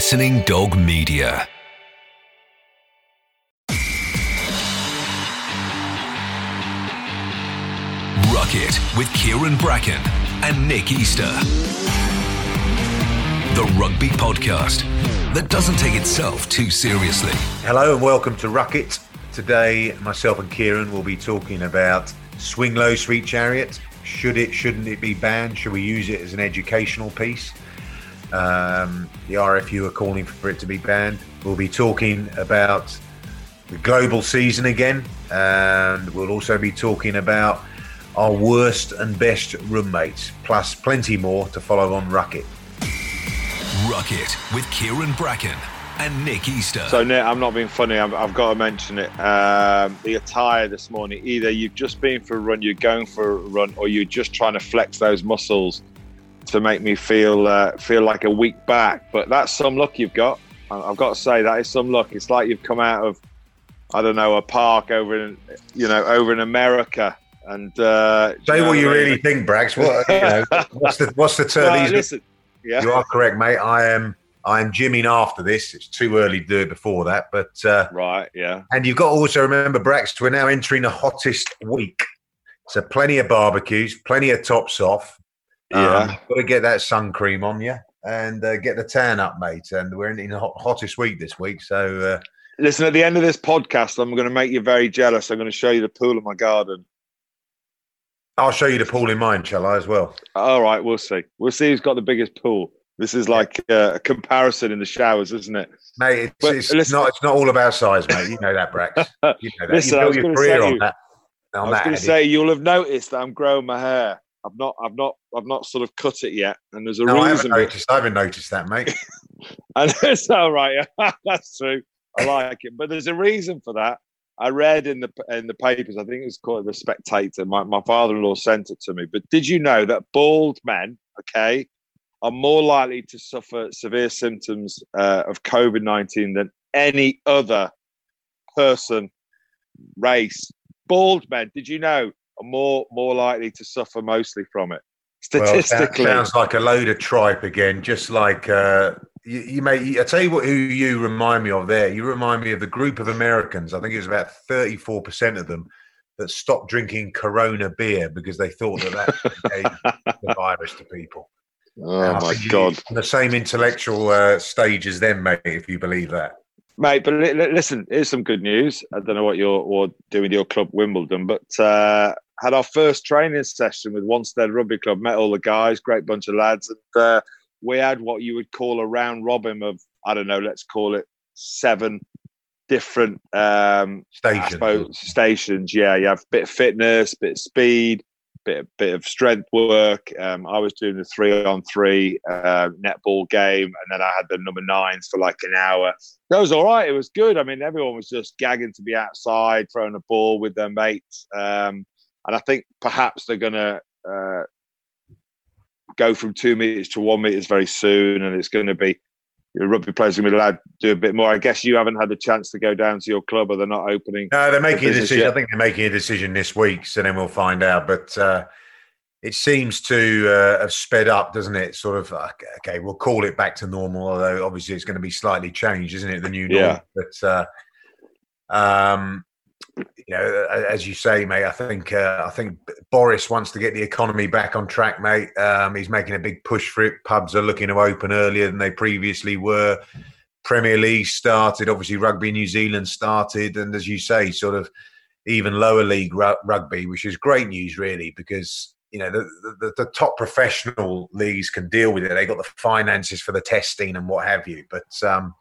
Listening Dog Media. Ruck It with Kieran Bracken and Nick Easter. The rugby podcast that doesn't take itself too seriously. Hello and welcome to Ruck It. Today, myself and Kieran will be talking about Swing Low Sweet Chariot. Should it, shouldn't it be banned? Should we use it as an educational piece? Um, the RFU are calling for it to be banned. We'll be talking about the global season again, and we'll also be talking about our worst and best roommates, plus plenty more to follow on Ruck It. Ruck It with Kieran Bracken and Nick Easter. So, Nick, I'm not being funny. I've, I've got to mention it. Um, the attire this morning, either you've just been for a run, you're going for a run, or you're just trying to flex those muscles to make me feel uh, feel like a week back. But that's some luck you've got. I've got to say that is some luck. It's like you've come out of I don't know a park over in you know over in America. And uh, say you know what you I mean? really think, Brax. What, you know, what's the what's the term? These- listen, yeah. You are correct, mate. I am I am gymming after this. It's too early to do it before that, but uh, Right, yeah. And you've got to also remember, Brax, we're now entering the hottest week. So plenty of barbecues, plenty of tops off. Yeah. got to get that sun cream on you and uh, get the tan up, mate. And we're in the hot, hottest week this week. So uh, Listen, at the end of this podcast, I'm going to make you very jealous. I'm going to show you the pool in my garden. I'll show you the pool in mine, shall I, as well? All right, we'll see. We'll see who's got the biggest pool. This is like uh, a comparison in the showers, isn't it? Mate, it's, But it's listen- not it's not all about size, mate. You know that, Brax. You know that. Listen, you I was your career say on you- that. I was going to say you'll have noticed that I'm growing my hair. I've not, I've not, I've not sort of cut it yet, and there's a no, I haven't reason. noticed. I haven't noticed that, mate. And it's all right. That's true. I like it, but there's a reason for that. I read in the in the papers. I think it was called the Spectator. My my father-in-law sent it to me. But did you know that bald men, okay, are more likely to suffer severe symptoms uh, of COVID nineteen than any other person, race? Bald men, did you know, are more more likely to suffer mostly from it Well, statistically. sounds like a load of tripe again. Just like uh, you, you may. I tell you what, who you remind me of there. You remind me of the group of Americans. I think it was about thirty-four percent of them that stopped drinking Corona beer because they thought that that gave the virus to people. oh And my god. the same intellectual uh, stage as them, mate. If you believe that. Mate, but li- li- listen, here's some good news. I don't know what you're, what doing with your club, Wimbledon, but uh, had our first training session with Wanstead Rugby Club. Met all the guys, great bunch of lads, and uh, we had what you would call a round robin of I don't know, let's call it seven different um, I Station. suppose stations. Yeah, you have a bit of fitness, bit of speed, bit bit of strength work. Um, I was doing the three on three uh, netball game, and then I had the number nines for like an hour. That was all right. It was good. I mean, everyone was just gagging to be outside, throwing a ball with their mates. Um, and I think perhaps they're going to uh, go from two meters to one meters very soon, and it's going to be your rugby players going to be allowed to do a bit more. I guess you haven't had the chance to go down to your club, or they're not opening. No, they're making a decision. yet. I think they're making a decision this week, so then we'll find out. But uh, it seems to uh, have sped up, doesn't it? Sort of. Okay, we'll call it back to normal, although obviously it's going to be slightly changed, isn't it? The new norm. Yeah. But uh, um, you know, as you say, mate, I think uh, I think Boris wants to get the economy back on track, mate. Um, he's making a big push for it. Pubs are looking to open earlier than they previously were. Premier League started, obviously Rugby New Zealand started, and as you say, sort of even lower league ru- rugby, which is great news, really, because you know the, the the top professional leagues can deal with it. They got the finances for the testing and what have you, but um,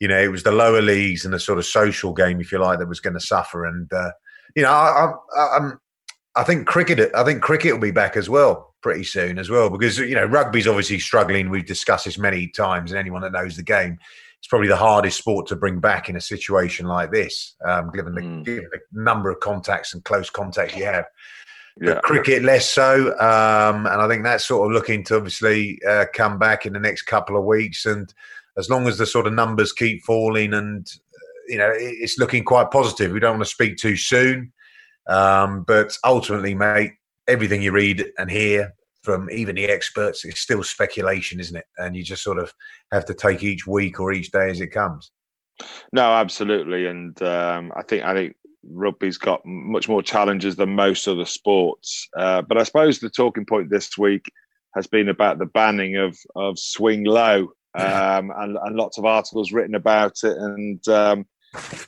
you know it was the lower leagues and the sort of social game, if you like, that was going to suffer. And uh, you know, I, I, I'm, I think cricket, I think cricket will be back as well pretty soon as well, because you know rugby's obviously struggling. We've discussed this many times, and anyone that knows the game it's probably the hardest sport to bring back in a situation like this, um, given, the, Mm. given the number of contacts and close contacts you have. But cricket less so, um, and I think that's sort of looking to obviously uh, come back in the next couple of weeks. And as long as the sort of numbers keep falling, and you know, it's looking quite positive. We don't want to speak too soon, um, but ultimately, mate, everything you read and hear from even the experts, it's still speculation, isn't it? And you just sort of have to take each week or each day as it comes. No, absolutely, and um, I think I think rugby's got much more challenges than most other sports. Uh, but I suppose the talking point this week has been about the banning of of swing low, um, and, and, lots of articles written about it. And um,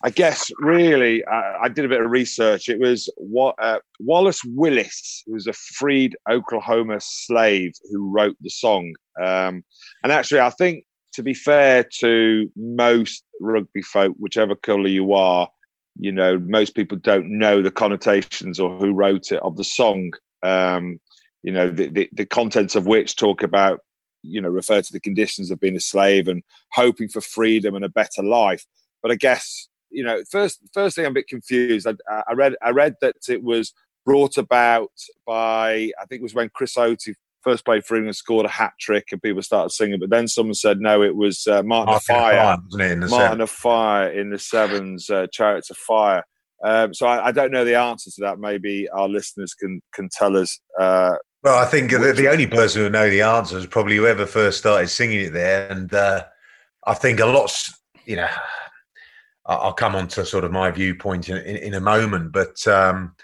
I guess really, I, I, did a bit of research. It was what uh, Wallace Willis, who was a freed Oklahoma slave, who wrote the song. Um, and actually, I think to be fair to most rugby folk, whichever colour you are, you know, most people don't know the connotations or who wrote it of the song. Um, you know, the, the, the contents of which talk about, you know, refer to the conditions of being a slave and hoping for freedom and a better life. But I guess, you know, first first thing I'm a bit confused. I, I read I read that it was brought about by I think it was when Chris Oti first played for England, scored a hat trick, and people started singing. But then someone said, no, it was uh, Martin, Offiah. Martin seven. Offiah in the Sevens, uh, Chariots of Fire. Um, so I, I, don't know the answer to that. Maybe our listeners can can tell us. Uh, well, I think the, the, only person who know the answer is probably whoever first started singing it there, and uh, I think a lot. You know, I'll come on to sort of my viewpoint in, in, in a moment, but um,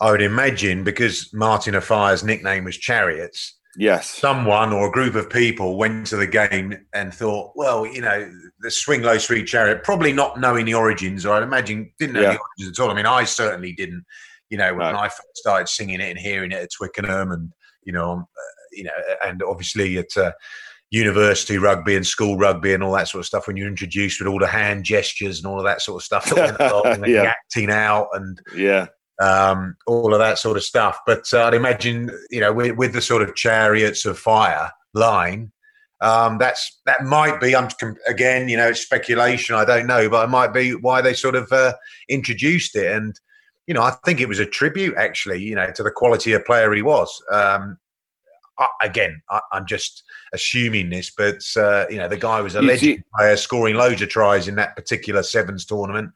I would imagine because Martin Offiah's nickname was Chariots, Yes. Someone or a group of people went to the game and thought, well, you know, the Swing Low Street Chariot, probably not knowing the origins, or I'd imagine didn't know yeah. the origins at all. I mean, I certainly didn't, you know, when no. I first started singing it and hearing it at Twickenham and, you know, uh, you know, and obviously at uh, university rugby and school rugby and all that sort of stuff when you're introduced with all the hand gestures and all of that sort of stuff that went along and yeah. acting out and yeah um, all of that sort of stuff. But uh, I'd imagine, you know, with, with, the sort of chariots of fire line, um, that's that might be. I'm again, you know, it's speculation. I don't know, but it might be why they sort of uh, introduced it. And you know, I think it was a tribute, actually, you know, to the quality of player he was. Um, I, again, I, am just assuming this, but uh, you know, the guy was a legend player, scoring loads of tries in that particular sevens tournament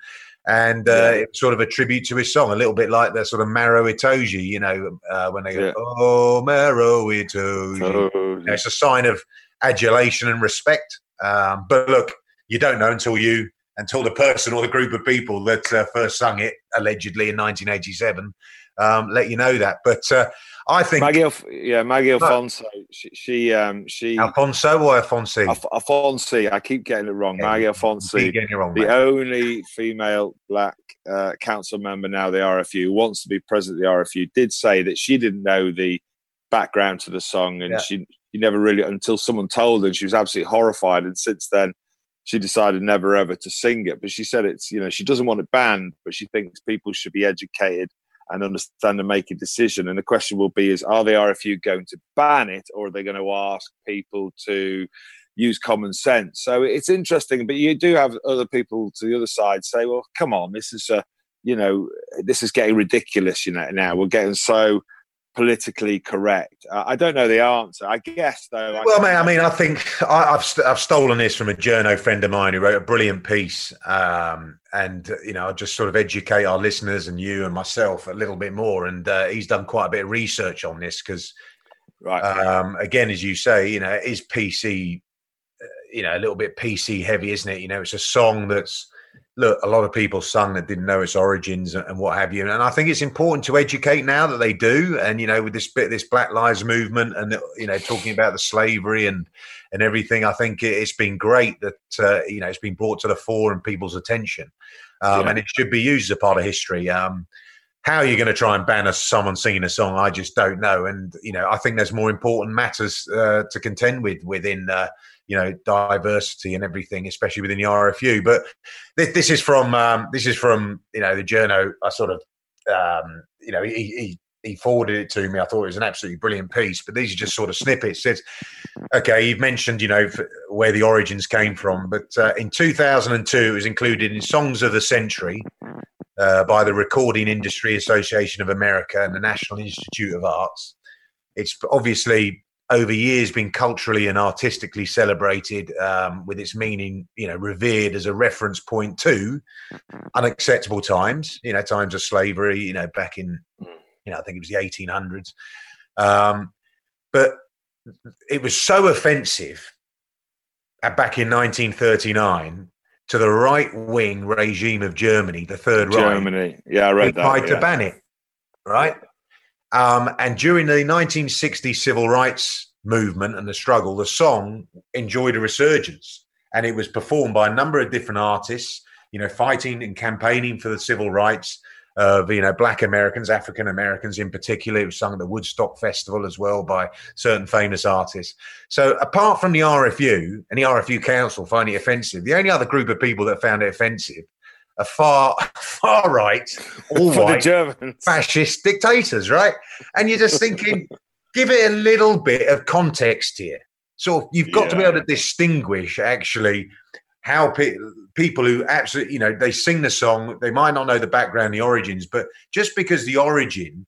and uh, yeah. it's sort of a tribute to his song, a little bit like the sort of Maro Itoje, you know, uh, when they go, yeah. "Oh, Maro Itoje," oh, it's a sign of adulation and respect. Um, but look, you don't know until you, until the person or the group of people that uh, first sung it, allegedly in 1987, um, let you know that. But uh, I think Maggie, yeah, Maggie Alfonso. She, she, um, she Alfonso or Alfonsi? Alfonsi. I keep getting it wrong. Maggie Alfonsi, wrong, the only female black uh, council member now, the RFU, wants to be president of the RFU, did say that she didn't know the background to the song, and yeah. she, she never really until someone told her. And she was absolutely horrified, and since then. She decided never ever to sing it, but she said it's you know she doesn't want it banned, but she thinks people should be educated and understand and make a decision. And the question will be: Is are the RFU going to ban it, or are they going to ask people to use common sense? So it's interesting, but you do have other people to the other side say, "Well, come on, this is a, you know, this is getting ridiculous." You know, now we're getting so politically correct? Uh, I don't know the answer. I guess though. well, mate, I mean, I think I, have st- I've stolen this from a journo friend of mine who wrote a brilliant piece, um, and you know, I'll just sort of educate our listeners and you and myself a little bit more. And uh, he's done quite a bit of research on this because, right, um, again, as you say, you know, is PC, uh, you know, a little bit PC heavy, isn't it? You know, it's a song that's look, a lot of people sung that didn't know its origins and, what have you. And I think it's important to educate now that they do. And you know, with this bit, this Black Lives Movement, and you know, talking about the slavery and and everything, I think it's been great that uh, you know it's been brought to the fore and people's attention, um, yeah. and it should be used as a part of history. Um, how you're going to try and ban a, someone singing a song, I just don't know. And you know, I think there's more important matters uh, to contend with within uh, you know diversity and everything, especially within the RFU. But this, this is from um, this is from you know the journo. I sort of um, you know he, he he forwarded it to me. I thought it was an absolutely brilliant piece. But these are just sort of snippets. Says, okay, you've mentioned, you know, where the origins came from, but uh, in 2002, it was included in Songs of the Century uh, by the Recording Industry Association of America and the National Institute of Arts. It's obviously over years been culturally and artistically celebrated um, with its meaning, you know, revered as a reference point to unacceptable times, you know, times of slavery, you know, back in, you know, I think it was the 1800s. Um, but it was so offensive uh, back in 1939 to the right wing regime of Germany, the Third Reich. Germany, yeah, I read that. Tried yeah. to ban it, right? Um, and during the 1960 civil rights movement and the struggle, the song enjoyed a resurgence, and it was performed by a number of different artists. You know, fighting and campaigning for the civil rights of you know black Americans, African Americans in particular. It was sung at the Woodstock Festival as well by certain famous artists. So apart from the RFU and the RFU Council finding it offensive, the only other group of people that found it offensive are far far right, all white fascist dictators, right? And you're just thinking, give it a little bit of context here. So you've got yeah. to be able to distinguish actually how pe- people who absolutely, you know, they sing the song, they might not know the background, the origins, but just because the origin,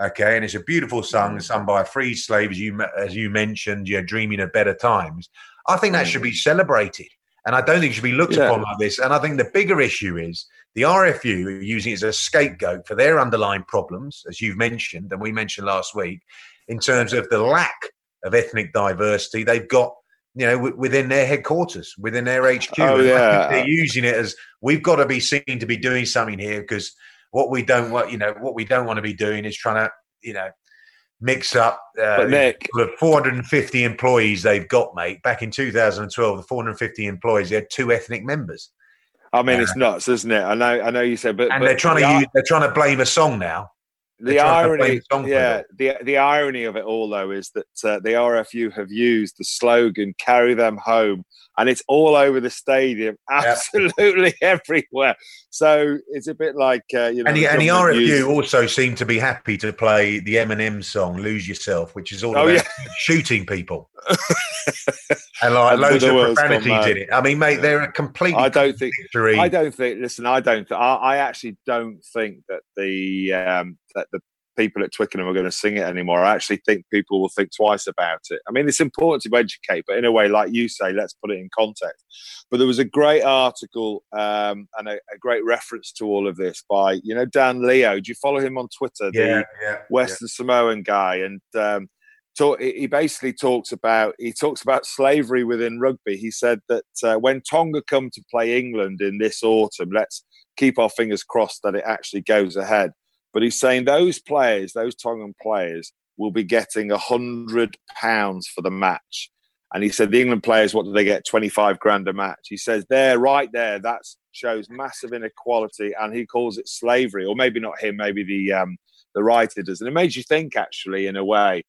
okay, and it's a beautiful song sung by a free slave, as you as you mentioned, you're dreaming of better times. I think that should be celebrated, and I don't think it should be looked yeah. upon like this. And I think the bigger issue is the RFU are using it as a scapegoat for their underlying problems, as you've mentioned, and we mentioned last week, in terms of the lack of ethnic diversity. They've got you know, within their headquarters, within their HQ. Oh, yeah. They're using it as we've got to be seen to be doing something here because what we don't want, you know, what we don't want to be doing is trying to, you know, mix up uh, Nick, the 450 employees they've got, mate. Back in 2012, the 450 employees, they had two ethnic members. I mean, uh, it's nuts, isn't it? I know, I know you said, but and but they're trying to use, they're trying to blame a song now the irony, yeah, the the irony of it all though is that uh, the RFU have used the slogan "Carry them home," and it's all over the stadium, absolutely everywhere. So it's a bit like uh, you know. And the, and the RFU used... also seem to be happy to play the Eminem song "Lose Yourself," which is all oh, about yeah. shooting people and like and loads of profanities in it. I mean, mate, they're a complete. I don't think. Victory. I don't think. Listen, I don't. I, I actually don't think that the um, that the people at Twickenham are going to sing it anymore. I actually think people will think twice about it. I mean, it's important to educate, but in a way, like you say, let's put it in context. But there was a great article um, and a, a, great reference to all of this by, you know, Dan Leo. Do you follow him on Twitter? Yeah, the yeah, Western yeah. Samoan guy. And um, talk, he basically talks about he talks about slavery within rugby. He said that uh, when Tonga come to play England in this autumn, let's keep our fingers crossed that it actually goes ahead but he's saying those players, those Tongan players, will be getting a hundred pounds for the match. And he said the England players, what do they get? Twenty five grand a match. He says there, right there, that shows massive inequality, and he calls it slavery, or maybe not him, maybe the um, the writer does. And it made you think, actually, in a way,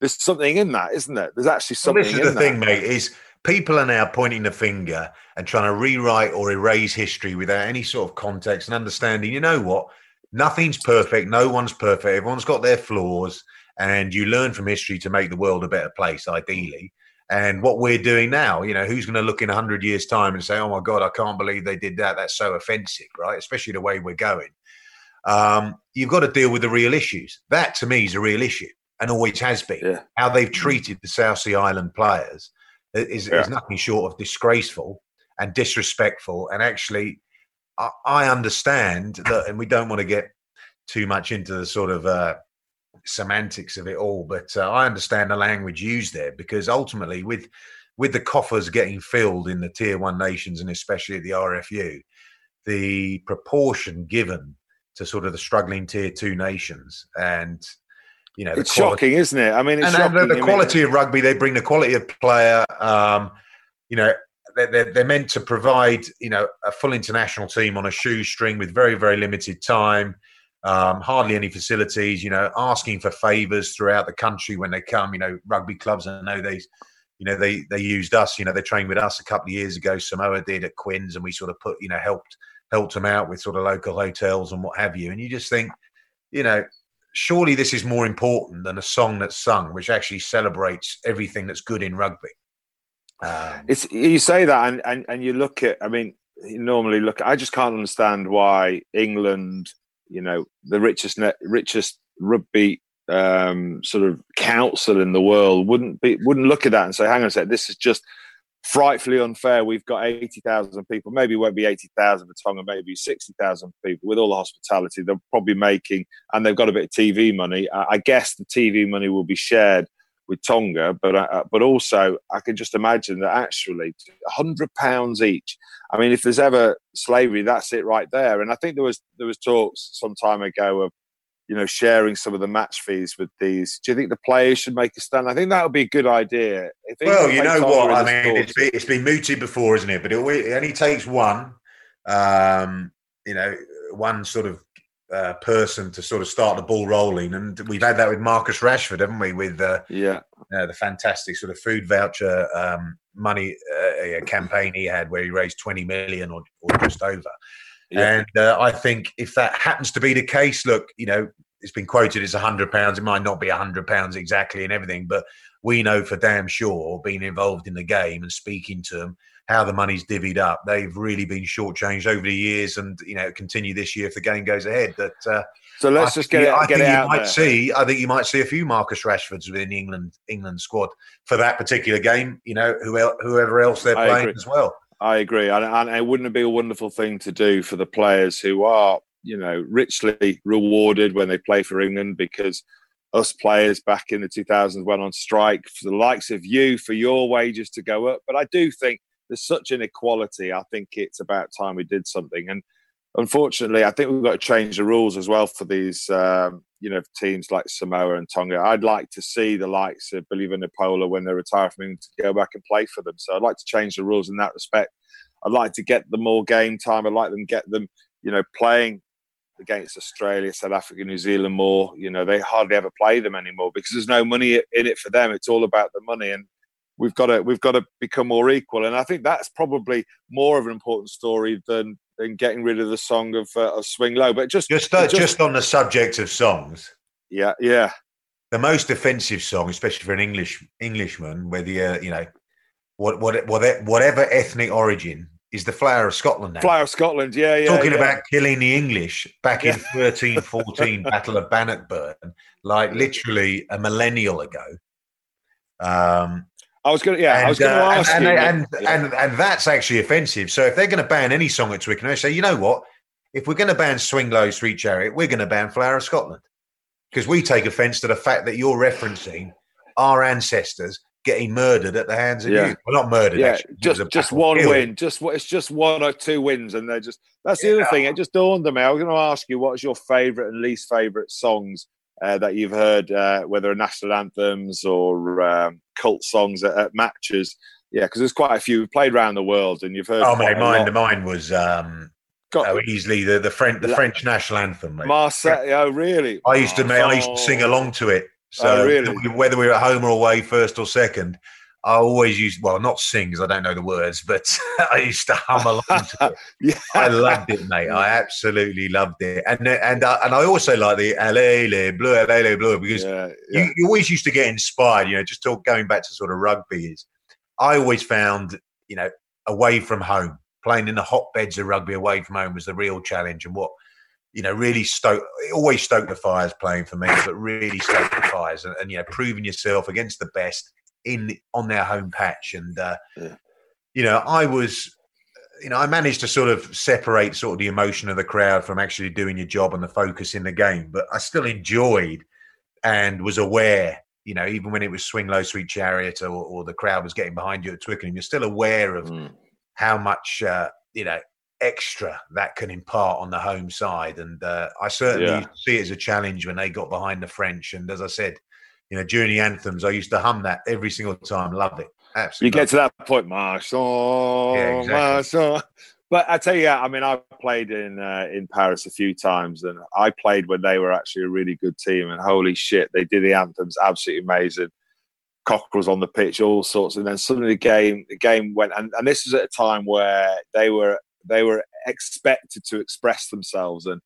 there's something in that, isn't there? There's actually something. Well, this is the thing, mate. Is people are now pointing the finger and trying to rewrite or erase history without any sort of context and understanding. You know what? Nothing's perfect. No one's perfect. Everyone's got their flaws, and you learn from history to make the world a better place, ideally. And what we're doing now, you know, who's going to look in 100 years' time and say, oh my God, I can't believe they did that. That's so offensive, right? Especially the way we're going. Um, you've got to deal with the real issues. That to me is a real issue and always has been. Yeah. How they've treated the South Sea Island players is, yeah. is nothing short of disgraceful and disrespectful and actually I, understand that, and we don't want to get too much into the sort of uh, semantics of it all, but uh, I understand the language used there because ultimately, with with the coffers getting filled in the tier one nations and especially the RFU, the proportion given to sort of the struggling tier two nations and you know it's quality, shocking isn't it? I mean and, and the, the quality of rugby they bring the quality of player um, you know they're, they're meant to provide you know a full international team on a shoestring with very very limited time um, hardly any facilities you know asking for favors throughout the country when they come. You know rugby clubs i know they you know they they used us you know they trained with us a couple of years ago. Samoa did at quins and we sort of put you know helped helped them out with sort of local hotels and what have you. And you just think you know surely this is more important than a song that's sung which actually celebrates everything that's good in rugby um, it's you say that, and, and and you look at. I mean, normally look. I just can't understand why England, you know, the richest net, richest rugby um, sort of council in the world, wouldn't be wouldn't look at that and say, "Hang on a sec, this is just." frightfully unfair. We've got 80,000 people. Maybe it won't be 80,000 for Tonga, maybe 60,000 people with all the hospitality. They're probably making, and they've got a bit of TV money. I guess the TV money will be shared with Tonga, but uh, but also I can just imagine that actually hundred pounds each. I mean, if there's ever slavery, that's it right there. And I think there was there was talks some time ago of you know sharing some of the match fees with these. Do you think the players should make a stand? I think that would be a good idea. well, you know what I mean. It's been, it's been mooted before, isn't it? But it, it only takes one. Um, you know, one sort of uh, person to sort of start the ball rolling. And we've had that with Marcus Rashford, haven't we? With uh, yeah, uh, the fantastic sort of food voucher um, money uh, campaign he had, where he raised twenty million or, or just over. Yeah. And uh, I think if that happens to be the case, look, you know, it's been quoted as a hundred pounds. It might not be a hundred pounds exactly and everything, but we know for damn sure, being involved in the game and speaking to them, how the money's divvied up. They've really been shortchanged over the years, and you know continue this year if the game goes ahead. That uh, so let's I just get it. I get think you might there. see. I think you might see a few Marcus Rashfords within the England England squad for that particular game. You know, whoever else they're playing as well. I agree, and, and it wouldn't be a wonderful thing to do for the players who are you know richly rewarded when they play for England because us players back in the 2000s went on strike for the likes of you for your wages to go up. But I do think there's such inequality. I think it's about time we did something. And unfortunately, I think we've got to change the rules as well for these, um, you know, teams like Samoa and Tonga. I'd like to see the likes of Believe Billy Vunipola when they retire from England to go back and play for them. So I'd like to change the rules in that respect. I'd like to get them more game time. I'd like them get them, you know, playing against Australia, South Africa, New Zealand more. You know, they hardly ever play them anymore because there's no money in it for them. It's all about the money. And we've got to we've got to become more equal. And I think that's probably more of an important story than than getting rid of the song of, uh, of Swing Low. But just just, uh, just just on the subject of songs, yeah, yeah, the most offensive song, especially for an English Englishman, whether you you know what what whatever ethnic origin. Is the flower of Scotland now? Flower of Scotland, yeah, yeah. Talking yeah. about killing the English back in 1314, Battle of Bannockburn, like literally a millennial ago. Um, I was going to, yeah, and, I was going to uh, ask and, you. And, yeah. and, and, that's actually offensive. So if they're going to ban any song at Twickenham, they say, you know what? If we're going to ban Swing Low, Sweet Chariot, we're going to ban Flower of Scotland because we take offence to the fact that you're referencing our ancestors getting murdered at the hands of yeah. you. Well, not murdered. Yeah, actually. just just one win. Just it's just one or two wins, and they're just that's the yeah. other thing. It just dawned on me. I was going to ask you, what's your favourite and least favourite songs uh, that you've heard, uh, whether national anthems or um, cult songs at, at matches. Yeah, because there's quite a few. Played around the world, and you've heard. Oh, mate, mine, the mine was um, Got, oh, easily the the French the La- French national anthem. Mate. Marseille. Oh, really? I used to, oh, mate, I used to sing along to it. So oh, really? whether we were at home or away, first or second, I always used well, not sing because I don't know the words, but I used to hum along to it. yeah. I loved it, mate. I absolutely loved it, and and uh, and I also like the "Allez les Bleus, Allez les Bleus" because yeah, yeah. You, you, always used to get inspired. You know, just talk, going back to sort of rugby is. I always found, you know, away from home, playing in the hotbeds of rugby away from home was the real challenge, and what you know, really stoke, always stoked the fires playing for me, but really stoked the fires and, and, you know, proving yourself against the best in on their home patch. And uh, yeah. you know, I was, you know, I managed to sort of separate sort of the emotion of the crowd from actually doing your job and the focus in the game. But I still enjoyed and was aware. You know, even when it was swing low, sweet chariot, or, or the crowd was getting behind you at Twickenham, you're still aware of mm. how much uh, you know extra that can impart on the home side. And uh, I certainly yeah. see it as a challenge when they got behind the French. And as I said, you know, during the anthems, I used to hum that every single time. Love it. Absolutely. You get to that point, Marshall. Yeah, exactly. But I tell you, I mean, I played in uh, in Paris a few times, and I played when they were actually a really good team. And holy shit, they did the anthems absolutely amazing. Cockerels on the pitch, all sorts, and then suddenly the game the game went. And, and this was at a time where they were they were expected to express themselves, and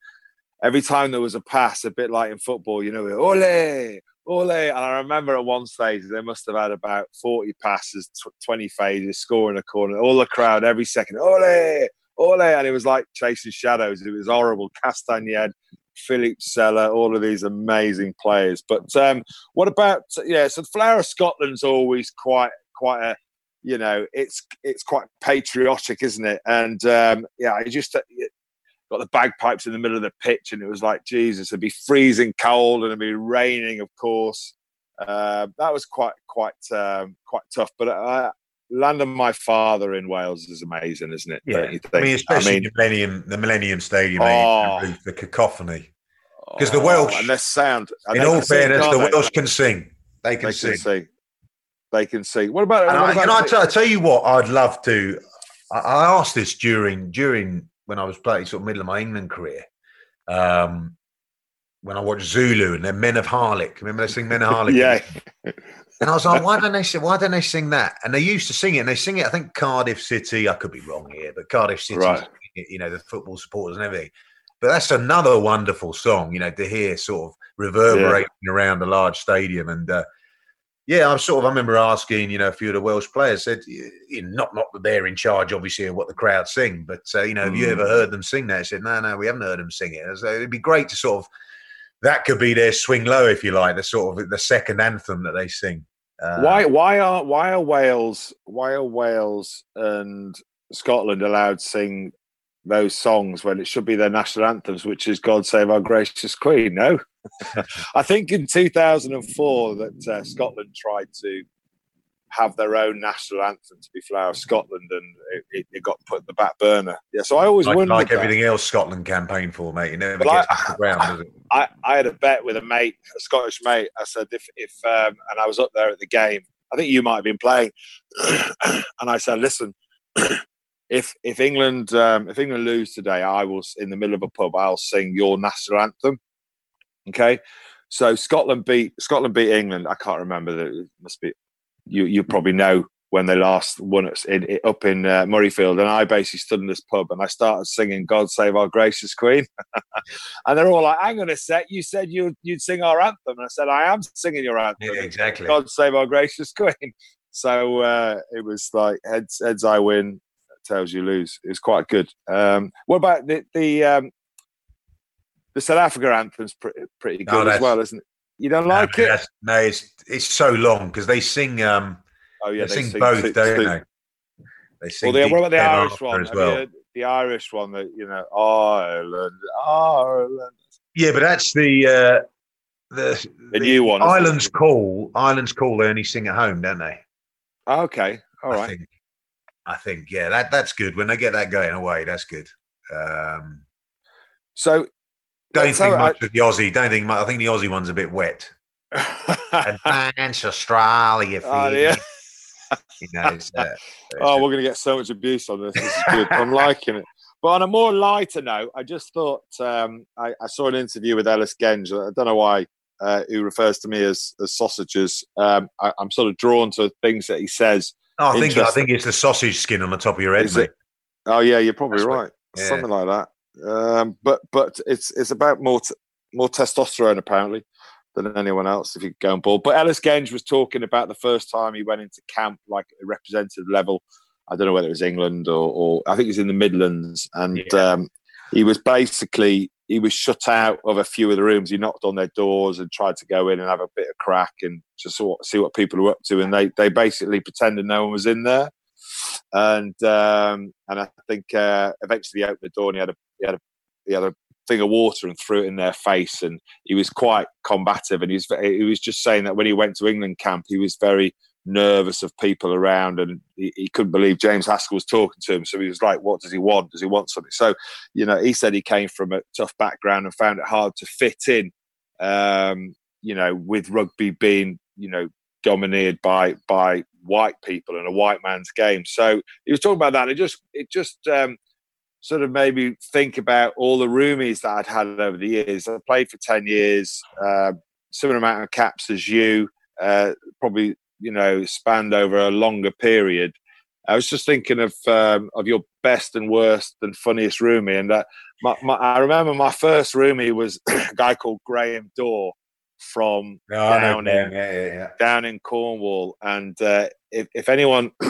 every time there was a pass, a bit like in football, you know, ole, ole. And I remember at one stage they must have had about 40 passes, 20 phases, scoring a corner, all the crowd every second, ole, ole. And it was like chasing shadows. It was horrible. Castaignède, Philippe Sella, all of these amazing players. But um, what about, yeah, so the Flower of Scotland's always quite, quite a, you know, it's it's quite patriotic, isn't it? And um, yeah, I just got the bagpipes in the middle of the pitch, and it was like Jesus. It'd be freezing cold, and it'd be raining, of course. Uh, that was quite quite um, quite tough. But uh, land of my father in Wales is amazing, isn't it? Yeah, I mean, especially I mean, the Millennium, the Millennium Stadium, oh, the, the cacophony. Because the Welsh oh, and their sound. And in all fairness, sing, the they? Welsh can sing. They can, they sing. can sing. They can sing. What about? And what I, about can I, t- I tell you what? I'd love to. I, I asked this during during when I was playing sort of middle of my England career. Um, when I watched Zulu and then Men of Harlech. Remember they sing Men of Harlech? yeah. And I was like, why don't they sing? Why don't they sing that? And they used to sing it, and they sing it. I think Cardiff City. I could be wrong here, but Cardiff City, right. you know, the football supporters and everything. But that's another wonderful song, you know, to hear sort of reverberating yeah. around a large stadium. And uh, yeah, I'm sort of. I remember asking, you know, a few of the Welsh players said, you not not that they're in charge, obviously, of what the crowd sing, but uh, you know, mm. have you ever mm. heard them sing that? I said, no, no, we haven't heard them sing it. So it'd be great to sort of that could be their swing low, if you like, the sort of the second anthem that they sing. Uh, why why are why are Wales why are Wales and Scotland allowed to sing those songs when it should be their national anthems, which is "God Save Our Gracious Queen"? No, I think in 2004 that uh, Scotland tried to have their own national anthem to be Flower of Scotland, and it, it, got put in the back burner. Yeah, so I always like, wondered like that. everything else Scotland campaigned for, mate. It never gets I, off the ground, does it? I, I had a bet with a mate, a Scottish mate. I said if if um, and I was up there at the game. I think you might have been playing, and I said, listen. If if England um, if England lose today, I will in the middle of a pub. I'll sing your national anthem. Okay, so Scotland beat Scotland beat England. I can't remember that. It must be you you probably know when they last won it, in, up in uh, Murrayfield, and I basically stood in this pub and I started singing "God Save Our Gracious Queen," and they're all like, "Hang on a sec, you said you you'd sing our anthem," and I said, "I am singing your anthem, yeah, exactly." God Save Our Gracious Queen. So uh, it was like heads heads I win, tails you lose. It was quite good. Um, what about the the um, the South Africa anthem's pretty pretty good oh, as well, isn't it? You don't like no, it? No, it's it's so long because they sing. Um, oh yeah, they, they sing, sing, both, don't they? They sing. Well, what about the Irish one as well? The Irish one that you know, Ireland, Ireland. Yeah, but that's the uh, the, the, the new one. Ireland's call. Ireland's call. They only sing at home, don't they? Okay, all right. I think, I think yeah, that that's good. When they get that going away, that's good. Um, so don't think much I, of the Aussie. Don't think much. I think the Aussie one's a bit wet. Advance Australia. Oh, yeah. you know, it's, uh, oh, we're going to get so much abuse on this. This is good. I'm liking it. But on a more lighter note, I just thought um, I, I, saw an interview with Ellis Genge. I don't know why uh, who refers to me as, as sausages. Um, I, am sort of drawn to things that he says. Oh, I think I think it's the sausage skin on the top of your head, mate. Oh yeah, you're probably That's right. Yeah. Something like that. Um, but but it's it's about more t- more testosterone apparently than anyone else if you go on board. But Ellis Genge was talking about the first time he went into camp, like a representative level. I don't know whether it was England or, or I think it was in the Midlands, and yeah. um, he was basically he was shut out of a few of the rooms. He knocked on their doors and tried to go in and have a bit of crack and just see what people were up to, and they they basically pretended no one was in there. And um, and I think uh, eventually he opened the door and he had a he had a he had a thing of water and threw it in their face, and he was quite combative. And he was he was just saying that when he went to England camp, he was very nervous of people around, and he, he couldn't believe James Haskell was talking to him. So he was like, "What does he want? Does he want something?" So you know, he said he came from a tough background and found it hard to fit in. Um, you know, with rugby being you know dominated by by white people and a white man's game. So he was talking about that. It just it just um, sort of made me think about all the roomies that I'd had over the years. I played for 10 years, uh, similar amount of caps as you, uh, probably, you know, spanned over a longer period. I was just thinking of um, of your best and worst and funniest roomie, and uh, my, my, I remember my first roomie was a guy called Graham Dawe from oh, down in yeah, yeah, yeah. down in Cornwall, and uh, if, if anyone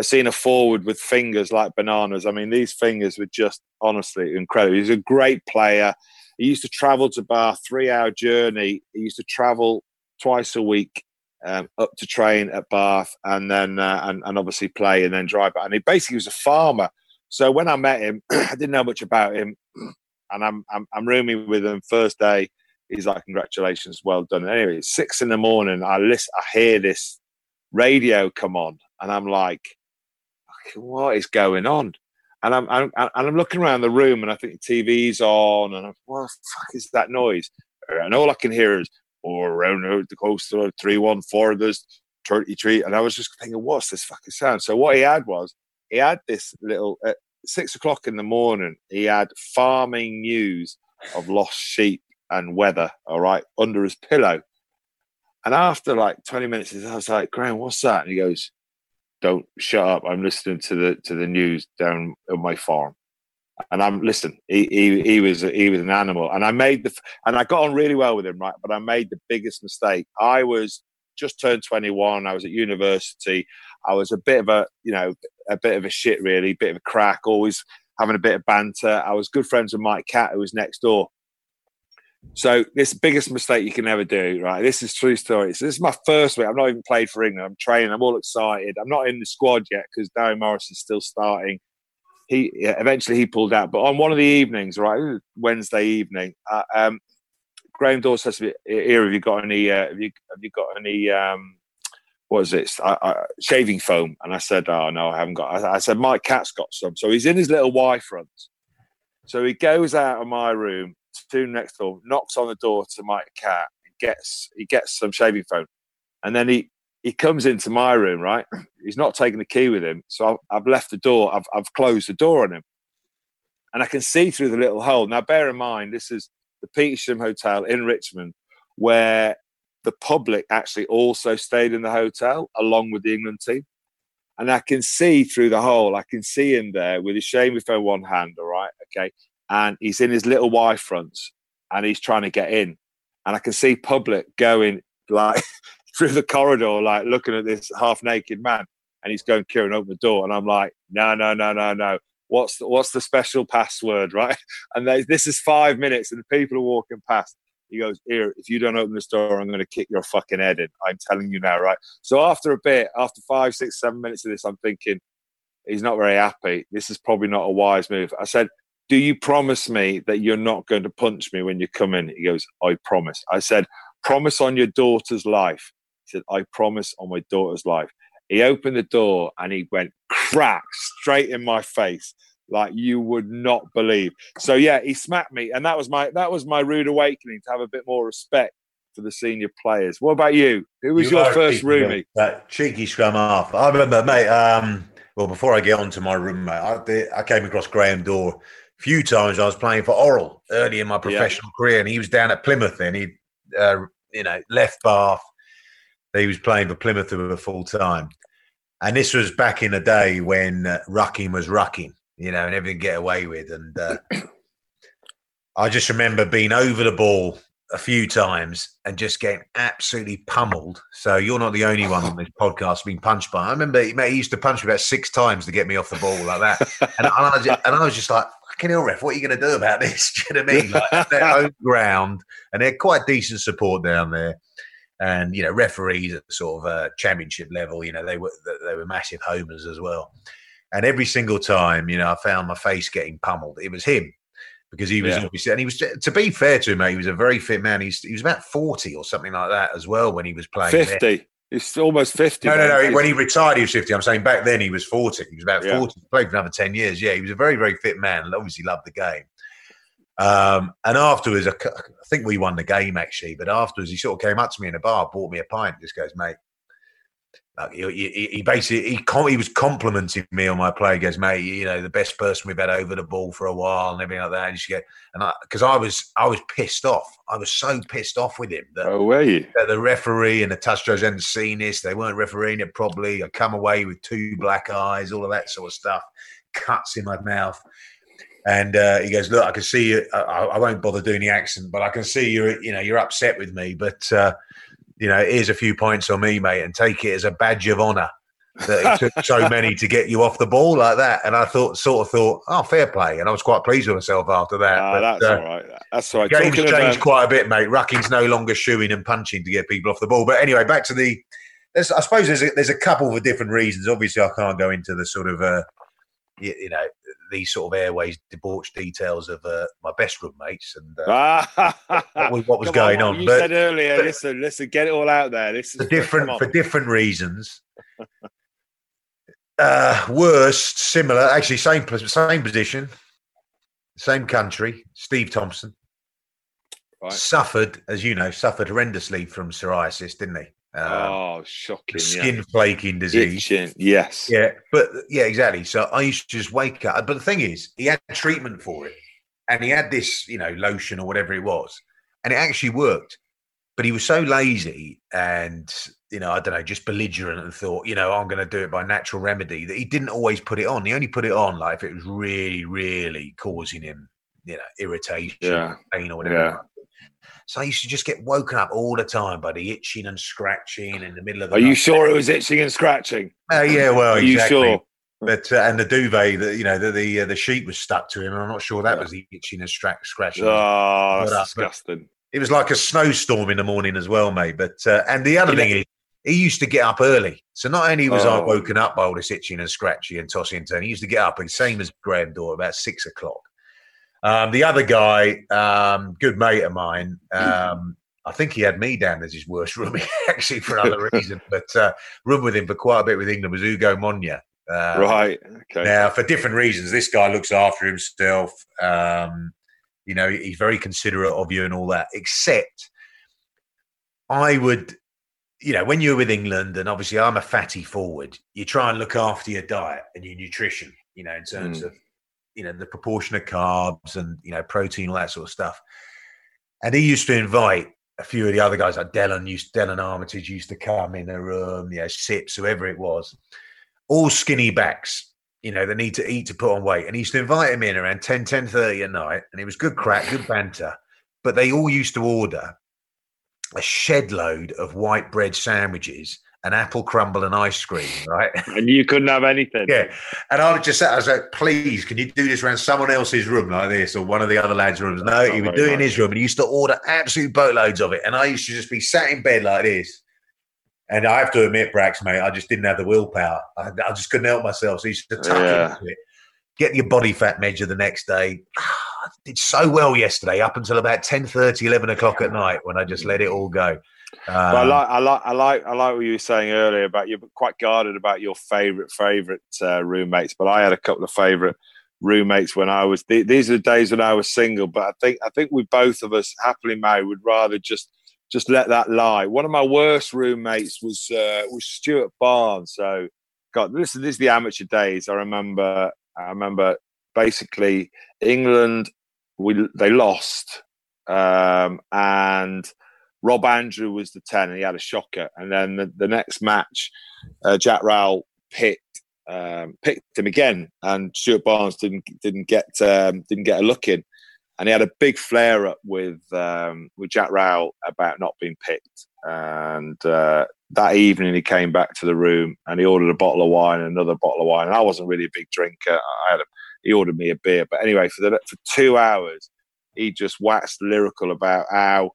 I've seen a forward with fingers like bananas. I mean, these fingers were just honestly incredible. He's a great player. He used to travel to Bath, three hour journey. He used to travel twice a week um, up to train at Bath and then uh, and, and obviously play and then drive. And he basically was a farmer. So when I met him, I didn't know much about him. And I'm, I'm, I'm rooming with him first day. He's like, congratulations, well done. Anyway, six in the morning. I listen, I hear this radio come on, and I'm like, what is going on? And I'm, I'm and I'm looking around the room, and I think the TV's on, and I'm, what the fuck is that noise? And all I can hear is, "Oh, around the coast, three one four, there's 33." And I was just thinking, what's this fucking sound? So what he had was, he had this little at six o'clock in the morning. He had farming news of lost sheep and weather. All right, under his pillow. And after like 20 minutes, I was like, Graham, what's that? And he goes, Don't shut up. I'm listening to the to the news down on my farm. And I'm listen, he, he, he was he was an animal. And I made the and I got on really well with him, right? But I made the biggest mistake. I was just turned 21. I was at university. I was a bit of a, you know, a bit of a shit, really, bit of a crack, always having a bit of banter. I was good friends with Mike Catt, who was next door. So this biggest mistake you can ever do, right? This is true story. So this is my first week. I've not even played for England. I'm training. I'm all excited. I'm not in the squad yet because Darren Morris is still starting. He eventually he pulled out, but on one of the evenings, right, Wednesday evening, uh, um, Graham Dawes says to "Here, have you got any? Uh, have you have you got any? Um, what is it? shaving foam?" And I said, "Oh no, I haven't got." I, I said, "Mike Catt's got some." So he's in his little Y front. So he goes out of my room to next door, knocks on the door to Mike Catt, gets he gets some shaving foam, and then he he comes into my room. Right, he's not taking the key with him, so I've, I've left the door. I've I've closed the door on him, and I can see through the little hole. Now, bear in mind, this is the Petersham Hotel in Richmond, where the public actually also stayed in the hotel along with the England team. And I can see through the hole, I can see him there with his shaving foam one hand, all right, okay and he's in his little Y fronts and he's trying to get in. And I can see public going like through the corridor, like looking at this half naked man. And he's going, Kieran, open the door. And I'm like, no, no, no, no, no. What's the, what's the special password, right? And they, this is five minutes, and the people are walking past. He goes, Here, if you don't open this door, I'm going to kick your fucking head in. I'm telling you now, right? So after a bit, after five, six, seven minutes of this, I'm thinking, he's not very happy. This is probably not a wise move. I said, do you promise me that you're not going to punch me when you come in? He goes, I promise. I said, promise on your daughter's life. Said, I promise on my daughter's life. He opened the door and he went crack straight in my face like you would not believe. So yeah, he smacked me, and that was my that was my rude awakening to have a bit more respect for the senior players. What about you? Who was you your first roomie? That cheeky scrum half. I remember, mate. Um, well, before I get on to my roommate, I, I came across Graham Dawe a few times I was playing for Orrell early in my professional yeah. career, and he was down at Plymouth, and he, uh, you know, left Bath. He was playing for Plymouth for full time, and this was back in the day when uh, rucking was rucking, you know, and everything get away with. And uh, I just remember being over the ball a few times and just getting absolutely pummeled. So you're not the only one on this podcast being punched by. I remember he, he used to punch me about six times to get me off the ball like that, and, I, just, and I was just like, fucking hell, ref, what are you going to do about this? Do you know what I mean? Like, their own ground, and they're quite decent support down there. And you know, referees at sort of a championship level, you know, they were they were massive homers as well. And every single time, you know, I found my face getting pummeled. It was him because he was yeah. obviously, and he was. To be fair to him, mate, he was a very fit man. He's he was about forty or something like that as well when he was playing. Fifty. There. He's almost 50. No, no, no. When he retired, he was 50. I'm saying back then he was 40. He was about yeah. 40. He played for another 10 years. Yeah, he was a very, very fit man. Obviously loved the game. Um, and afterwards, I think we won the game actually. But afterwards, he sort of came up to me in a bar, bought me a pint. Just goes, mate, like he, he, he, basically he, he was complimenting me on my play. He goes, mate, you know, the best person we've had over the ball for a while and everything like that. And she go, and I because I was I was pissed off. I was so pissed off with him that, oh, were you? that the referee and the touch judge hadn't seen this. They weren't refereeing it properly. I come away with two black eyes, all of that sort of stuff, cuts in my mouth. And uh, he goes, look, I can see you. I, I, won't bother doing the accent, but I can see you're, you know, you're upset with me. But uh, you know, here's a few points on me, mate, and take it as a badge of honour that it took so many to get you off the ball like that. And I thought, sort of thought, oh, fair play. And I was quite pleased with myself after that. Uh, but, that's uh, all right. That's all right. Game's Talking changed about... quite a bit, mate. Rucking's no longer shooing and punching to get people off the ball. But anyway, back to the. I suppose there's a, there's a couple of different reasons. Obviously, I can't go into the sort of, uh, you, you know, these sort of airways debauched details of uh, my best roommates and uh, what was, what was going on. You but, said earlier, but- listen, listen, get it all out there. This is for different for different reasons. uh, worst, similar, actually same same position, same country. Steve Thompson Right. suffered, as you know, suffered horrendously from psoriasis, didn't he? Um, oh, shocking! skin flaking disease. Itching, yes. Yeah, but yeah, exactly. So I used to just wake up. But the thing is, he had treatment for it, and he had this, you know, lotion or whatever it was, and it actually worked. But he was so lazy and you know, I don't know, just belligerent and thought, you know, I'm going to do it by natural remedy. That he didn't always put it on. He only put it on like if it was really, really causing him, you know, irritation, Yeah. pain or whatever. Yeah. So I used to just get woken up all the time by the itching and scratching in the middle of the night. Are you sure it was itching and scratching? Uh, yeah, well, Are exactly. you sure? But uh, and the duvet, the, you know, the the, uh, the sheet was stuck to him, and I'm not sure that was the itching and stra- scratching. Oh, that's But, disgusting. It was like a snowstorm in the morning as well, mate. But uh, and the other You thing is, he used to get up early. So not only was I Oh. woken up by all this itching and scratchy and tossing and turning, he used to get up, and same as Graham Dawe, about six o'clock. Um, the other guy, um, good mate of mine, um, I think he had me down as his worst roomie, actually, for another reason. But uh, room with him for quite a bit with England was Ugo Monye. Right. Okay. now, for different reasons, this guy looks after himself. Um, you know, he's very considerate of you and all that. Except, I would, you know, when you're with England, and obviously I'm a fatty forward, you try and look after your diet and your nutrition. You know, in terms Mm. of, you know, the proportion of carbs and you know protein, all that sort of stuff. And he used to invite a few of the other guys, like Delon used, Delon Armitage used to come in the room, you know, Sips, whoever it was, all skinny backs, you know, that need to eat to put on weight. And he used to invite him in around 10, 10 30 at night. And it was good crack, good banter. But they all used to order a shed load of white bread sandwiches, an apple crumble and ice cream, right? And you couldn't have anything. Yeah. And I would just say, I was like, please, can you do this around someone else's room like this or one of the other lads' rooms? No, That's he would do it in his room and he used to order absolute boatloads of it. And I used to just be sat in bed like this. And I have to admit, Brax, mate, I just didn't have the willpower. I, I just couldn't help myself. So he used to tuck Yeah. into it, get your body fat measure the next day. I did so well yesterday up until about 10 11 o'clock at night when I just let it all go. But I Um, like, I like, I like, I like what you were saying earlier about you're quite guarded about your favourite, favourite uh, roommates. But I had a couple of favourite roommates when I was. Th- these are the days when I was single. But I think, I think we both of us happily married would rather just, just let that lie. One of my worst roommates was uh, was Stuart Barnes. So, God, this is this is the amateur days. I remember, I remember basically England. We they lost, um, and Rob Andrew was the 10 and he had a shocker. And then the, the next match, uh, Jack Rowell picked um, picked him again, and Stuart Barnes didn't didn't get um, didn't get a look in, and he had a big flare up with um, with Jack Rowell about not being picked. And uh, that evening, he came back to the room and he ordered a bottle of wine and another bottle of wine. And I wasn't really a big drinker. I had a, he ordered me a beer, but anyway, for the for two hours, he just waxed lyrical about how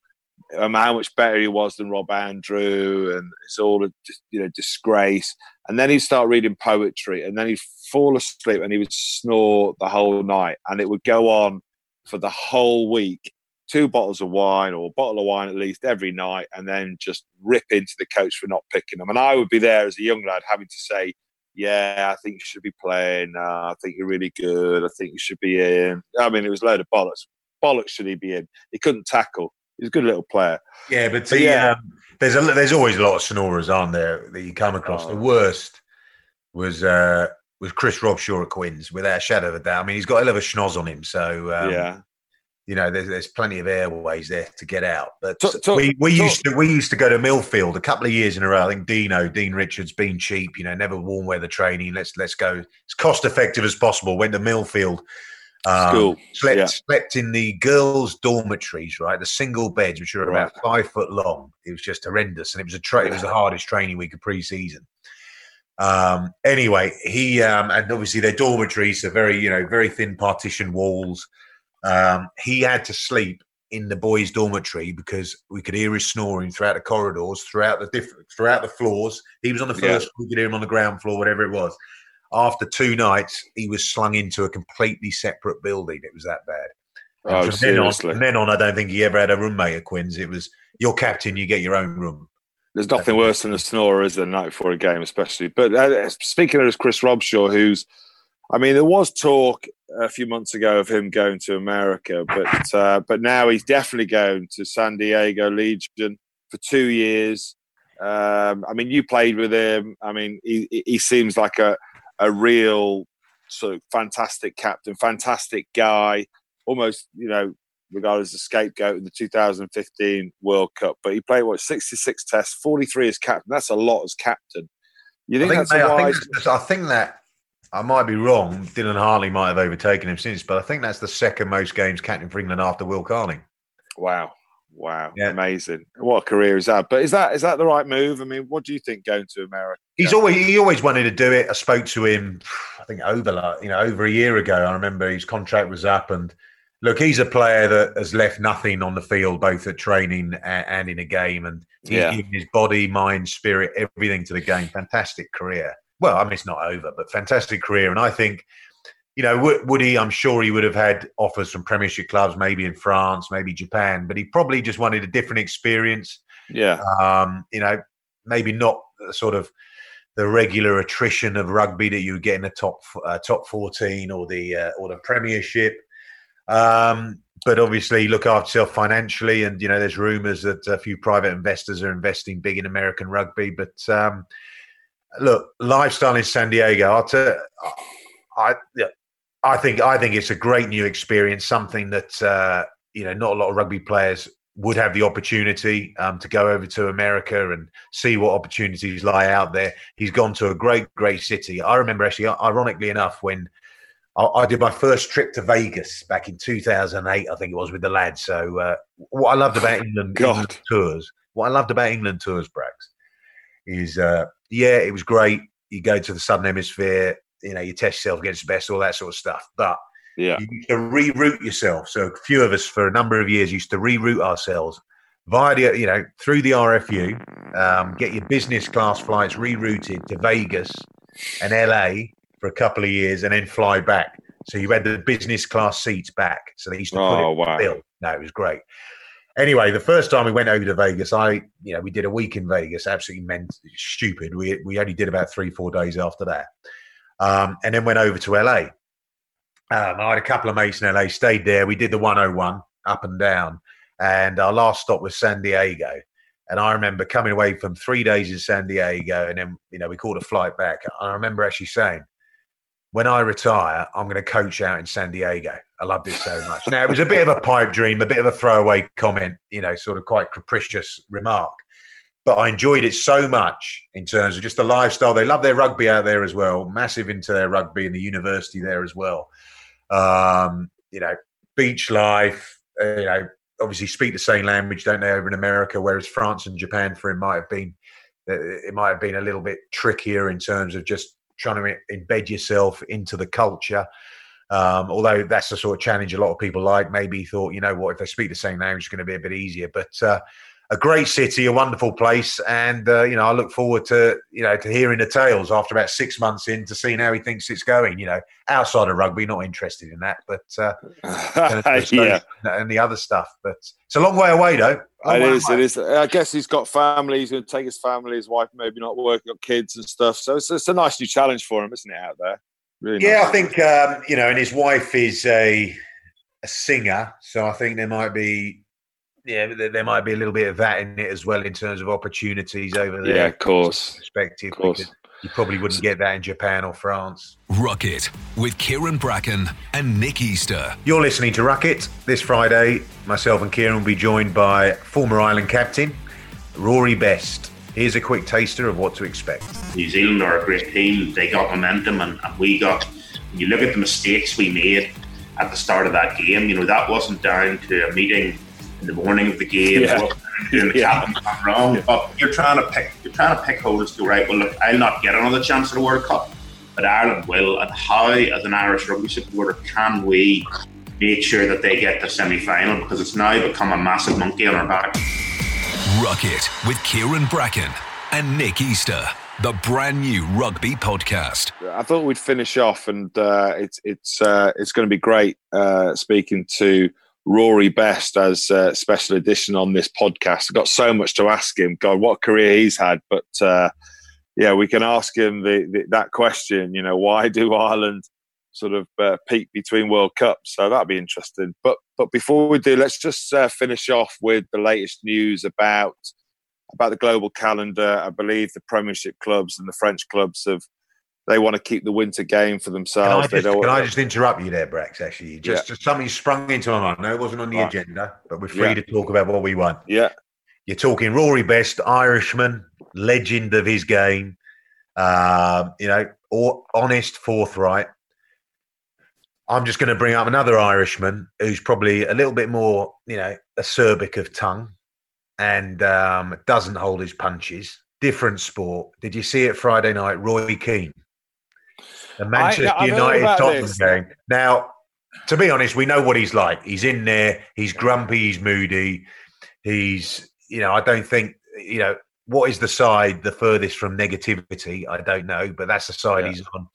um, how much better he was than Rob Andrew, and it's all a you know disgrace. And then he'd start reading poetry, and then he'd fall asleep, and he would snore the whole night, and it would go on for the whole week. Two bottles of wine, or a bottle of wine at least every night, and then just rip into the coach for not picking them. And I would be there as a young lad, having to say, "Yeah, I think you should be playing. Uh, I think you're really good. I think you should be in." I mean, it was a load of bollocks. Bollocks should he be in? He couldn't tackle. He's a good little player. Yeah, but But see, yeah. um, there's a there's always a lot of snorers, aren't there, that you come across. Oh. The worst was uh, was Chris Robshaw at Quins, without a shadow of a doubt. I mean, he's got a little schnoz on him, so um, yeah. you know, there's, there's plenty of airways there to get out. But Talk- talk- we, we talk- used to we used to go to Millfield a couple of years in a row. I think Dino, Dean Richards, being cheap, you know, never warm weather training. Let's let's go as cost effective as possible. Went to Millfield. Um, School, slept yeah. slept in the girls' dormitories, right? The single beds, which are about five foot long. It was just horrendous, and it was a tra- it was the hardest training week of pre-season. Um, anyway, he um, and obviously their dormitories are very, you know, very thin partition walls. Um, he had to sleep in the boys' dormitory because we could hear his snoring throughout the corridors, throughout the different, throughout the floors. He was on the Yeah. first, we could hear him on the ground floor, whatever it was. After two nights, he was slung into a completely separate building. It was that bad. Oh, from, then on, seriously. then on, I don't think he ever had a roommate at Quins. It was your captain, you get your own room. There's nothing worse than a snorer, is there, the night before a game, especially. But uh, speaking of Chris Robshaw, who's, I mean, there was talk a few months ago of him going to America, but uh, but now he's definitely going to San Diego Legion for two years. Um, I mean, you played with him. I mean, he, he seems like a a real sort of fantastic captain, fantastic guy. Almost, you know, regarded as a scapegoat in the 2015 World Cup. But he played what 66 tests, 43 as captain. That's a lot as captain. You think, I think, that's I, wise? think I think that I might be wrong. Dylan Hartley might have overtaken him since, but I think that's the second most games captain for England after Will Carling. Wow, wow, Yeah. amazing! What a career is that? But is that is that the right move? I mean, what do you think going to America? He's always he always wanted to do it. I spoke to him, I think over like you know over a year ago. I remember his contract was up, and look, he's a player that has left nothing on the field, both at training and, in a game, and he's Yeah. given his body, mind, spirit, everything to the game. Fantastic career. Well, I mean, it's not over, but fantastic career, and I think. You know, he? I'm sure he would have had offers from Premiership clubs, maybe in France, maybe Japan, but he probably just wanted a different experience Yeah, um, you know, maybe not sort of the regular attrition of rugby that you get in the top uh, top fourteen or the uh, or the Premiership. Um, but obviously, look after yourself financially, and you know, there's rumours that a few private investors are investing big in American rugby. But um, look, lifestyle in San Diego. I'll tell, I yeah, I think I think it's a great new experience. Something that uh, you know, not a lot of rugby players would have the opportunity um, to go over to America and see what opportunities lie out there. He's gone to a great, great city. I remember actually, ironically enough, when I, I did my first trip to Vegas back in 2008, I think it was with the lads. So uh, what I loved about England, England tours, what I loved about England tours, Brax, is uh, yeah, it was great. You go to the Southern Hemisphere, you know, you test yourself against the best, all that sort of stuff. But yeah, you used to reroute yourself. So a few of us for a number of years used to reroute ourselves via the, you know, through the RFU, um, get your business class flights rerouted to Vegas and LA for a couple of years and then fly back. So you had the business class seats back. So they used to put Oh, it on wow. bill. No, it was great. Anyway, the first time we went over to Vegas, I, you know, we did a week in Vegas, absolutely meant stupid. We, we only did about three, four days after that. Um, and then went over to LA. Um, I had a couple of mates in LA, stayed there. We did the 101 up and down. And our last stop was San Diego. And I remember coming away from three days in San Diego and then, you know, we caught a flight back. I remember actually saying, when I retire, I'm going to coach out in San Diego. I loved it so much. Now, it was a bit of a pipe dream, a bit of a throwaway comment, you know, sort of quite capricious remark. But I enjoyed it so much in terms of just the lifestyle. They love their rugby out there as well, massive into their rugby and the university there as well. Um, you know, beach life, uh, you know, obviously speak the same language, don't they, over in America, whereas France and Japan for him might have been, uh, it might have been a little bit trickier in terms of just trying to embed yourself into the culture. Um, although that's the sort of challenge a lot of people like. Maybe thought, you know what, if they speak the same language, it's going to be a bit easier. But uh, a great city, a wonderful place, and uh, you know, I look forward to you know to hearing the tales after about six months in to seeing how he thinks it's going. You know, outside of rugby, not interested in that, but uh, yeah. and the other stuff. But it's a long way away, though. Long It way is. away. It is. I guess he's got family. He's going to take his family, his wife, maybe not working, got kids and stuff. So it's, it's a nice new challenge for him, isn't it? Out there, really. Yeah, nice. I think um, you know, and his wife is a a singer, so I think there might be. Yeah, there, there might be a little bit of that in it as well in terms of opportunities over there. Yeah, of course. Perspective, Of course. you probably wouldn't get that in Japan or France. Ruck It with Kieran Bracken and Nick Easter. You're listening to Ruck It. This Friday, myself and Kieran will be joined by former Ireland captain Rory Best. Here's a quick taster of what to expect. New Zealand are a great team. They got momentum, and, and we got. When you look at the mistakes we made at the start of that game, you know that wasn't down to a meeting in the morning of the game. Yeah. It wasn't down to doing the Yeah. captain gone wrong. But you're trying to pick. You're trying to pick holes to go right. Well, look, I'll not get another chance at a World Cup, but Ireland will. And how, as an Irish rugby supporter, can we make sure that they get the semi-final? Because it's now become a massive monkey on our back. Ruck It with Kieran Bracken and Nick Easter the brand new rugby podcast. I thought we'd finish off, and uh, it's it's uh, it's going to be great uh, speaking to Rory Best as a special edition on this podcast. I've got so much to ask him. God, what career he's had, but uh, yeah, we can ask him the, the, that question. You know, why do Ireland sort of uh, peak between World Cups? So that'd be interesting. But but before we do, let's just uh, finish off with the latest news about about the global calendar. I believe the Premiership clubs and the French clubs have they want to keep the winter game for themselves. Can I just, can I just interrupt you there, Brax? Actually, just, yeah. just something sprung into my mind. No, it wasn't on the right. agenda, but we're free yeah. to talk about what we want. Yeah, you're talking Rory Best, Irishman, legend of his game. Uh, you know, or honest, forthright. I'm just going to bring up another Irishman who's probably a little bit more, you know, acerbic of tongue and um, doesn't hold his punches. Different sport. Did you see it Friday night? Roy Keane, the Manchester I, United Tottenham game. Now, to be honest, we know what he's like. He's in there. He's grumpy. He's moody. He's, you know, I don't think, you know, what is the side the furthest from negativity? I don't know, but that's the side yeah. he's on.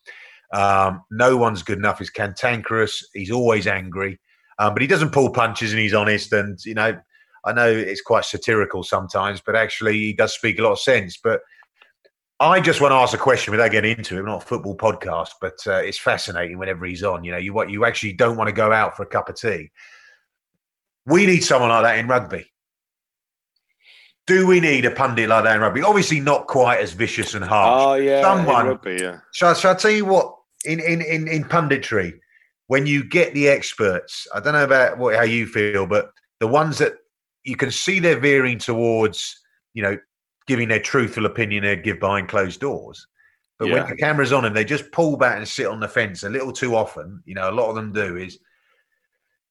Um, no one's good enough. He's cantankerous. He's always angry, um, but he doesn't pull punches and he's honest. And you know, I know it's quite satirical sometimes, but actually he does speak a lot of sense. But I just want to ask a question without getting into it. not a football podcast, but uh, it's fascinating whenever he's on. You know, you what you actually don't want to go out for a cup of tea. We need someone like that in rugby. Do we need a pundit like that in rugby? Obviously, not quite as vicious and harsh. Oh yeah, someone. Rugby, yeah. Shall, shall I tell you what? In, in in in punditry, when you get the experts, I don't know about what, how you feel, but the ones that you can see they're veering towards, you know, giving their truthful opinion they'd give behind closed doors. But yeah. when the camera's on them, they just pull back and sit on the fence a little too often. You know, a lot of them do is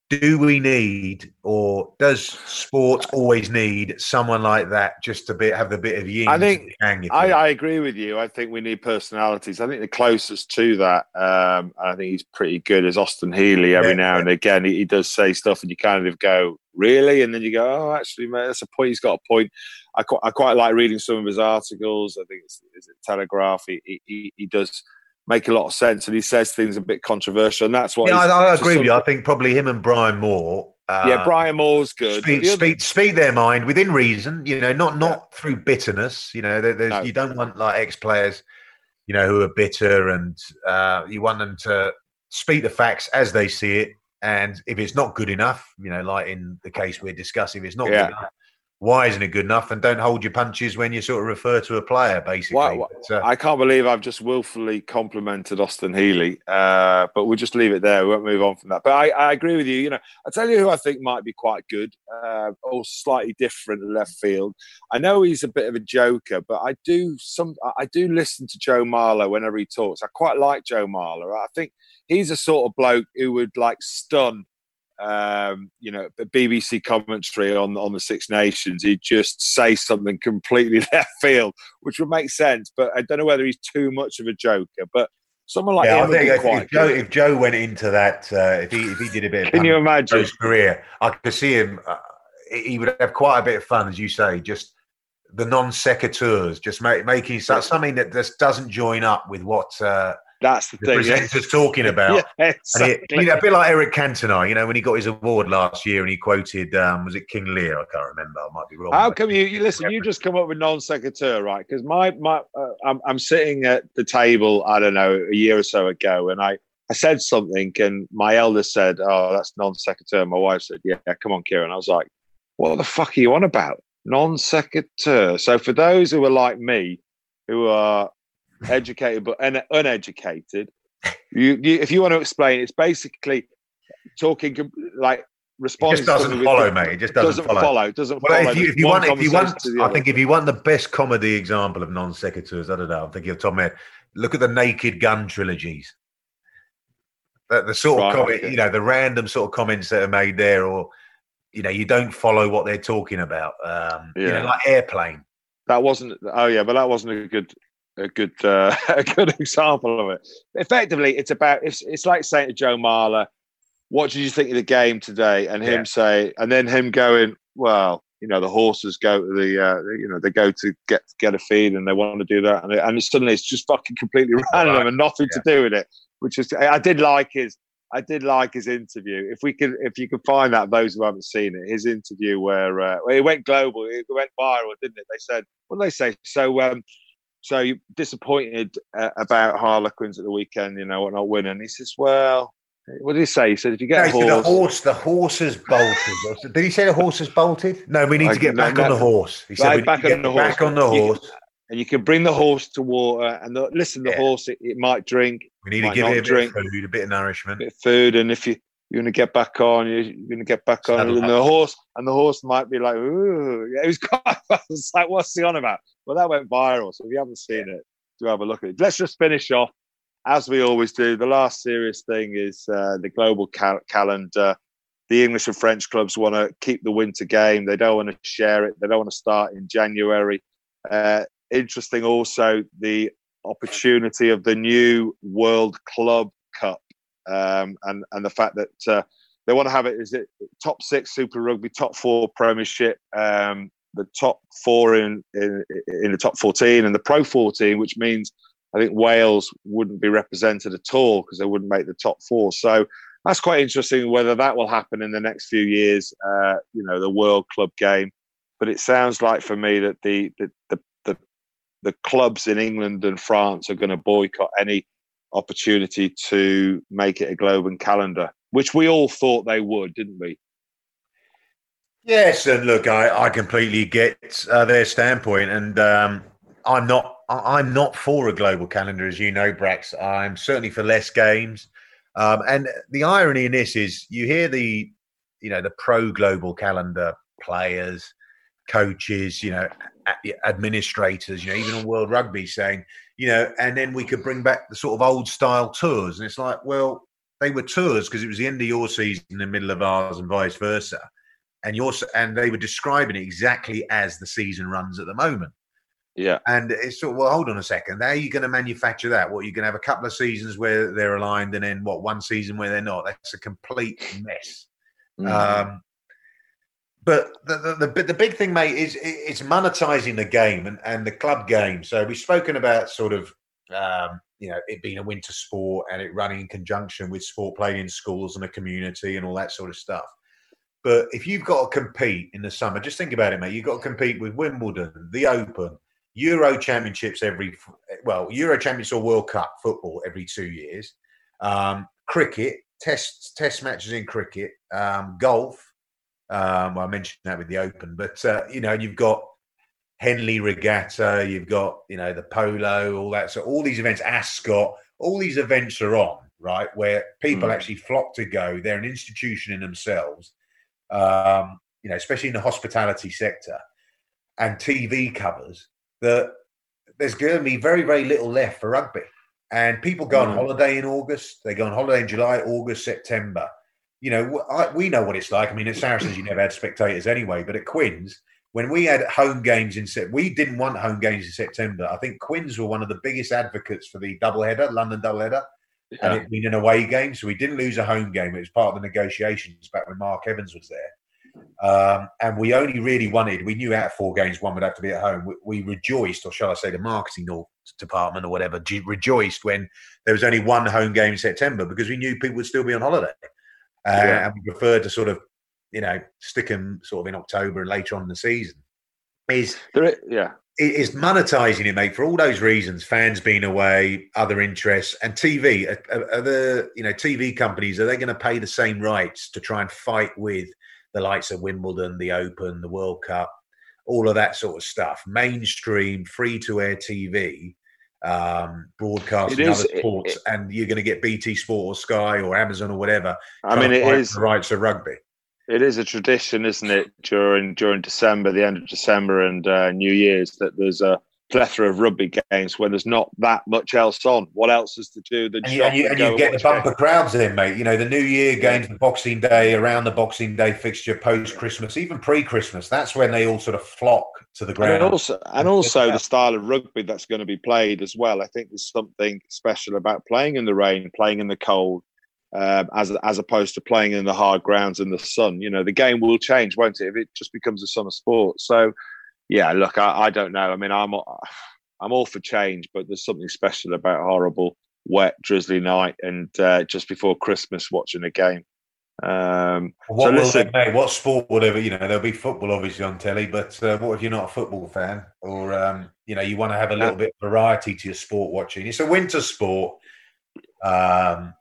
do we need or does sports always need someone like that just to be, have the bit of yin? I think I, I, agree with you. I think we need personalities. I think the closest to that, um, I think he's pretty good, is Austin Healey. Every yeah, now yeah. and again, he, he, does say stuff, and you kind of go, "Really?" And then you go, "Oh, actually, mate, that's a point. He's got a point." I quite, I quite like reading some of his articles. I think it's, it's Telegraph. He, he, he does make a lot of sense, and he says things a bit controversial, and that's why. Yeah, I, I, agree with you. I think probably him and Brian Moore. Uh, yeah, Brian Moore's good. Speak, the speak, speak, their mind within reason. You know, not not yeah. through bitterness. You know, no. you don't want like ex players, you know, who are bitter, and uh, you want them to speak the facts as they see it. And if it's not good enough, you know, like in the case we're discussing, if it's not yeah. good enough, why isn't it good enough? And don't hold your punches when you sort of refer to a player, basically. Well, but, uh, I can't believe I've just willfully complimented Austin Healey, uh, but we'll just leave it there. We won't move on from that. But I, I agree with you. You know, I tell you who I think might be quite good, uh, or slightly different left field. I know he's a bit of a joker, but I do some. I do listen to Joe Marler whenever he talks. I quite like Joe Marler. I think he's a sort of bloke who would like stun um, you know, BBC commentary on on the Six Nations, he'd just say something completely left field, which would make sense. But I don't know whether he's too much of a joker. But someone like yeah, I think if, if, Joe, if, Joe, went into that, uh, if he if he did a bit, can you imagine his career? I could see him. Uh, he would have quite a bit of fun, as you say, just the non sequiturs, just make, making something that just doesn't join up with what. Uh, that's the, the thing. Presenter's yeah. talking about. yeah, exactly. You know, a bit like Eric Cantona, you know, when he got his award last year and he quoted, um, was it King Lear? I can't remember. I might be wrong. How come you, you listen? You just come up with non sequitur, right? Because my my, uh, I'm, I'm sitting at the table. I don't know a year or so ago, and I I said something, and my eldest said, "Oh, that's non sequitur." My wife said, "Yeah, come on, Kieran." I was like, "What the fuck are you on about?" Non sequitur. So for those who are like me, who are educated but un- uneducated. You, you, if you want to explain, it's basically talking like responding. It just doesn't follow, mate. It just doesn't, doesn't follow. follow. Doesn't well, follow. If you, if you want, if you want, I think if you want the best comedy example of non sequiturs, I don't know. I'm thinking of Tom Head. Look at the Naked Gun trilogies. The, the sort right, of comment, okay. you know, the random sort of comments that are made there, or you know, you don't follow what they're talking about. Um, yeah. You know, like airplane. That wasn't. Oh yeah, but that wasn't a good a good uh, a good example of it. Effectively, it's about it's it's like saying to Joe Marler, "What did you think of the game today?" and him yeah. say, and then him going, "Well, you know the horses go to the uh, you know they go to get get a feed and they want to do that and, it, and suddenly it's just fucking completely random right. and nothing yeah. to do with it which is I did like his I did like his interview if we could if you could find that those who haven't seen it his interview where uh, it went global it went viral didn't it they said what did they say so um so you're disappointed uh, about Harlequins at the weekend you know what not winning he says well what did he say? He said, "If you get no, a horse, the horse, the horse has bolted." did he say the horse has bolted? No, we need to get back no, on the horse. He said, "Back, on the, back on the horse." You, and you can bring the horse to water, and the, listen, the yeah. horse it, it, might drink. We need to give it a drink. bit of food, a bit of nourishment, a bit of food, and if you you're going to get back on, you're, to get back on, and the horse and the horse might be like, "Ooh," yeah, it was quite. It's like, what's he on about? Well, that went viral, so if you haven't seen yeah. it, do have a look at it. Let's just finish off as we always do, the last serious thing is uh, the global cal- calendar. The English and French clubs want to keep the winter game. They don't want to share it. They don't want to start in January. Uh, interesting also the opportunity of the new World Club Cup um, and and the fact that uh, they want to have it is it top six Super Rugby, top four Premiership, um, the top four in, in in the top fourteen, and the Pro fourteen, which means I think Wales wouldn't be represented at all because they wouldn't make the top four. So that's quite interesting whether that will happen in the next few years. Uh, you know, the World Club game, but it sounds like for me that the the the the, the clubs in England and France are going to boycott any opportunity to make it a global calendar, which we all thought they would, didn't we? Yes, and look, I, I completely get uh, their standpoint, and um, I'm not I'm not for a global calendar, as you know, Brax. I'm certainly for less games. Um, and the irony in this is you hear the, you know, the pro global calendar players, coaches, you know, administrators, you know, even on World Rugby saying, you know, and then we could bring back the sort of old style tours. And it's like, well, they were tours because it was the end of your season, in the middle of ours, and vice versa. And yours, and they were describing it exactly as the season runs at the moment. Yeah. And it's sort of, well, hold on a second. How are you going to manufacture that? What, you're going to have a couple of seasons where they're aligned and then what, one season where they're not? That's a complete mess. Mm. Um, but the, the, the, the, big thing, mate, is it's monetizing the game and, and the club game. So we've spoken about sort of, um, you know, it being a winter sport and it running in conjunction with sport played in schools and a community and all that sort of stuff. But if you've got to compete in the summer, just think about it, mate. You've got to compete with Wimbledon, the Open, Euro Championships every well, Euro Championships or World Cup football every two years, um, cricket, test test matches in cricket, um, golf. Um, well, I mentioned that with the Open, but uh, you know, you've got Henley Regatta, you've got you know the polo, all that. So all these events, Ascot, all these events are on right where people mm. actually flock to go. They're an institution in themselves. Um, you know, especially in the hospitality sector and TV covers that there's going to be very, very little left for rugby. And people go on mm. holiday in August. They go on holiday in July, August, September. You know, I, we know what it's like. I mean, at Saracens, you never had spectators anyway. But at Quins, when we had home games in September, we didn't want home games in September. I think Quins were one of the biggest advocates for the doubleheader, London doubleheader. Yeah. And it being an away game. So we didn't lose a home game. It was part of the negotiations back when Mark Evans was there. Um, and we only really wanted, we knew out of four games, one would have to be at home. We, we rejoiced, or shall I say, the marketing department or whatever, rejoiced when there was only one home game in September because we knew people would still be on holiday. Uh, yeah. And we prefer to sort of, you know, stick them sort of in October and later on in the season. Is there, yeah. Is monetizing it, mate, for all those reasons. Fans being away, other interests, and TV. Are, are the you know TV companies are they going to pay the same rights to try and fight with the likes of Wimbledon, the Open, the World Cup, all of that sort of stuff. Mainstream, free to air TV, um, broadcasting other sports, it, it, and you're going to get BT Sport or Sky or Amazon or whatever. I mean, it is the rights of rugby. It is a tradition, isn't it? During during December, the end of December, and uh, New Year's, that there's a plethora of rugby games when there's not that much else on. What else is to do than and you, and you, and you get the bumper games. crowds in, mate. You know, the New Year games, the Boxing Day, around the Boxing Day fixture, post Christmas, even pre Christmas. That's when they all sort of flock to the ground. And also, and also the style of rugby that's going to be played as well. I think there's something special about playing in the rain, playing in the cold. um, as as opposed to playing in the hard grounds in the sun. You know, the game will change, won't it? If it just becomes a summer sport. So, yeah, look, I, I don't know. I mean, I'm I'm all for change, but there's something special about horrible, wet, drizzly night and uh, just before Christmas watching a game. Um, what so listen, they, what sport, whatever you know, there'll be football obviously on telly, but uh, what if you're not a football fan, or um, you know, you want to have a little bit of variety to your sport watching? It's a winter sport. Um,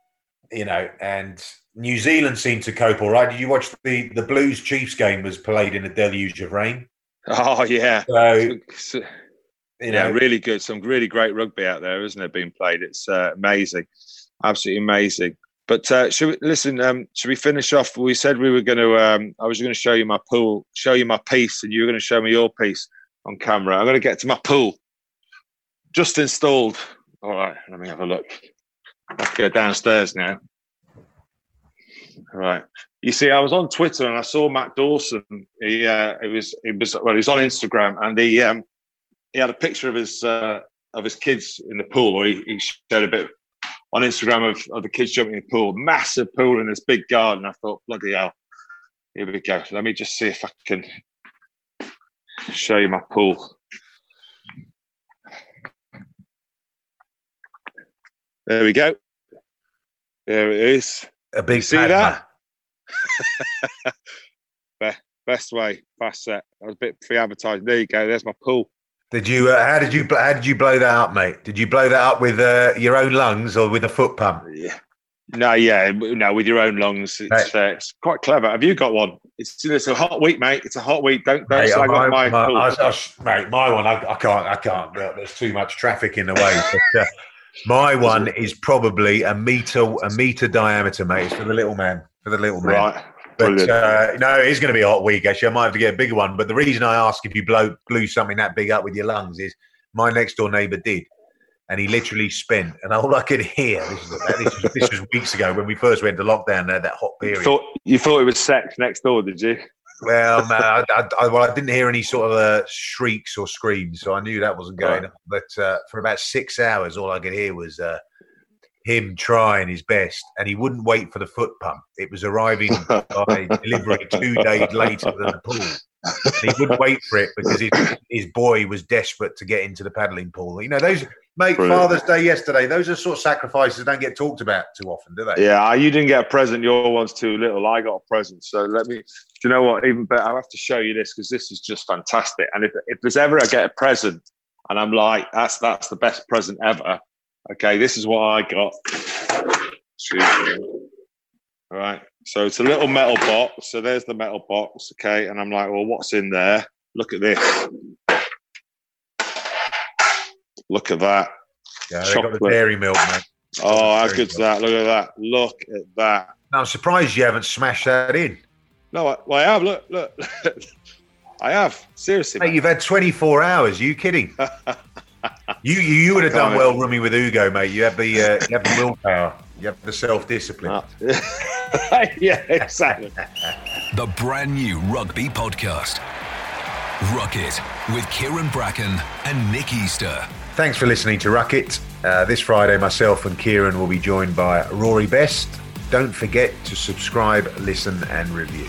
you know, and New Zealand seemed to cope all right. Did you watch the the Blues Chiefs game? Was played in a deluge of rain. Oh yeah. So, so you know, yeah, really good. Some really great rugby out there, isn't it? Being played. It's uh, amazing, absolutely amazing. But uh, should we listen? Um, should we finish off? We said we were going to. Um, I was going to show you my pool, show you my piece, and you were going to show me your piece on camera. I'm going to get to my pool. Just installed. All right, let me have a look. Let's go downstairs now. All right. You see, I was on Twitter and I saw Matt Dawson. He uh, it was it was well, he was on Instagram and he um, he had a picture of his uh, of his kids in the pool, or he, he showed a bit on Instagram of, of the kids jumping in the pool, massive pool in this big garden. I thought, bloody hell, here we go. Let me just see if I can show you my pool. There we go. There it is. A big see that? Best way, fast set. I was a bit pre-advertised. There you go. There's my pool. Did you? Uh, how did you? How did you blow that up, mate? Did you blow that up with uh, your own lungs or with a foot pump? Yeah. No, yeah, no, with your own lungs. It's, uh, it's quite clever. Have you got one? It's, it's a hot week, mate. It's a hot week. Don't don't mate, slag my, my, my, I, I, mate, my one. I, I, can't. I can't. There's too much traffic in the way. But, uh, my one is probably a meter a meter diameter, mate. It's for the little man. For the little man. Right. But uh, no, it is going to be a hot week. Actually, I might have to get a bigger one. But the reason I ask if you blow blew something that big up with your lungs is my next door neighbour did, and he literally spent. And all I could hear this, was, this, was, this was weeks ago when we first went to lockdown. There, that hot period. You thought, you thought it was sex next door, did you? Well, man, I, I, I, well, I didn't hear any sort of uh, shrieks or screams, so I knew that wasn't going right. on. But uh, for about six hours, all I could hear was uh, him trying his best, and he wouldn't wait for the foot pump. It was arriving by delivery two days later than the pool. And he wouldn't wait for it because his, his boy was desperate to get into the paddling pool. You know, those mate, Brilliant. Father's Day yesterday. Those are sort of sacrifices don't get talked about too often, do they? Yeah, uh, you didn't get a present. Your one's too little. I got a present. So let me. Do you know what? Even better, I have to show you this because this is just fantastic. And if if there's ever I get a present, and I'm like, that's that's the best present ever Okay, this is what I got. All right. So it's a little metal box. So there's the metal box. Okay. And I'm like, well, what's in there? Look at this. Look at that. Yeah, they got the dairy milk, man. Oh, how good's that? Look at that. Look at that. Now, I'm surprised you haven't smashed that in. No, I, well, I have. Look, look. I have. Seriously. Hey, you've had 24 hours. Are you kidding? You you, you would have done well rooming with Ugo, mate. You have the uh, you have the willpower. You have the self discipline. Ah. yeah, exactly. the brand new rugby podcast. Ruck It with Kieran Bracken and Nick Easter. Thanks for listening to Ruck It. Uh, this Friday, myself and Kieran will be joined by Rory Best. Don't forget to subscribe, listen, and review.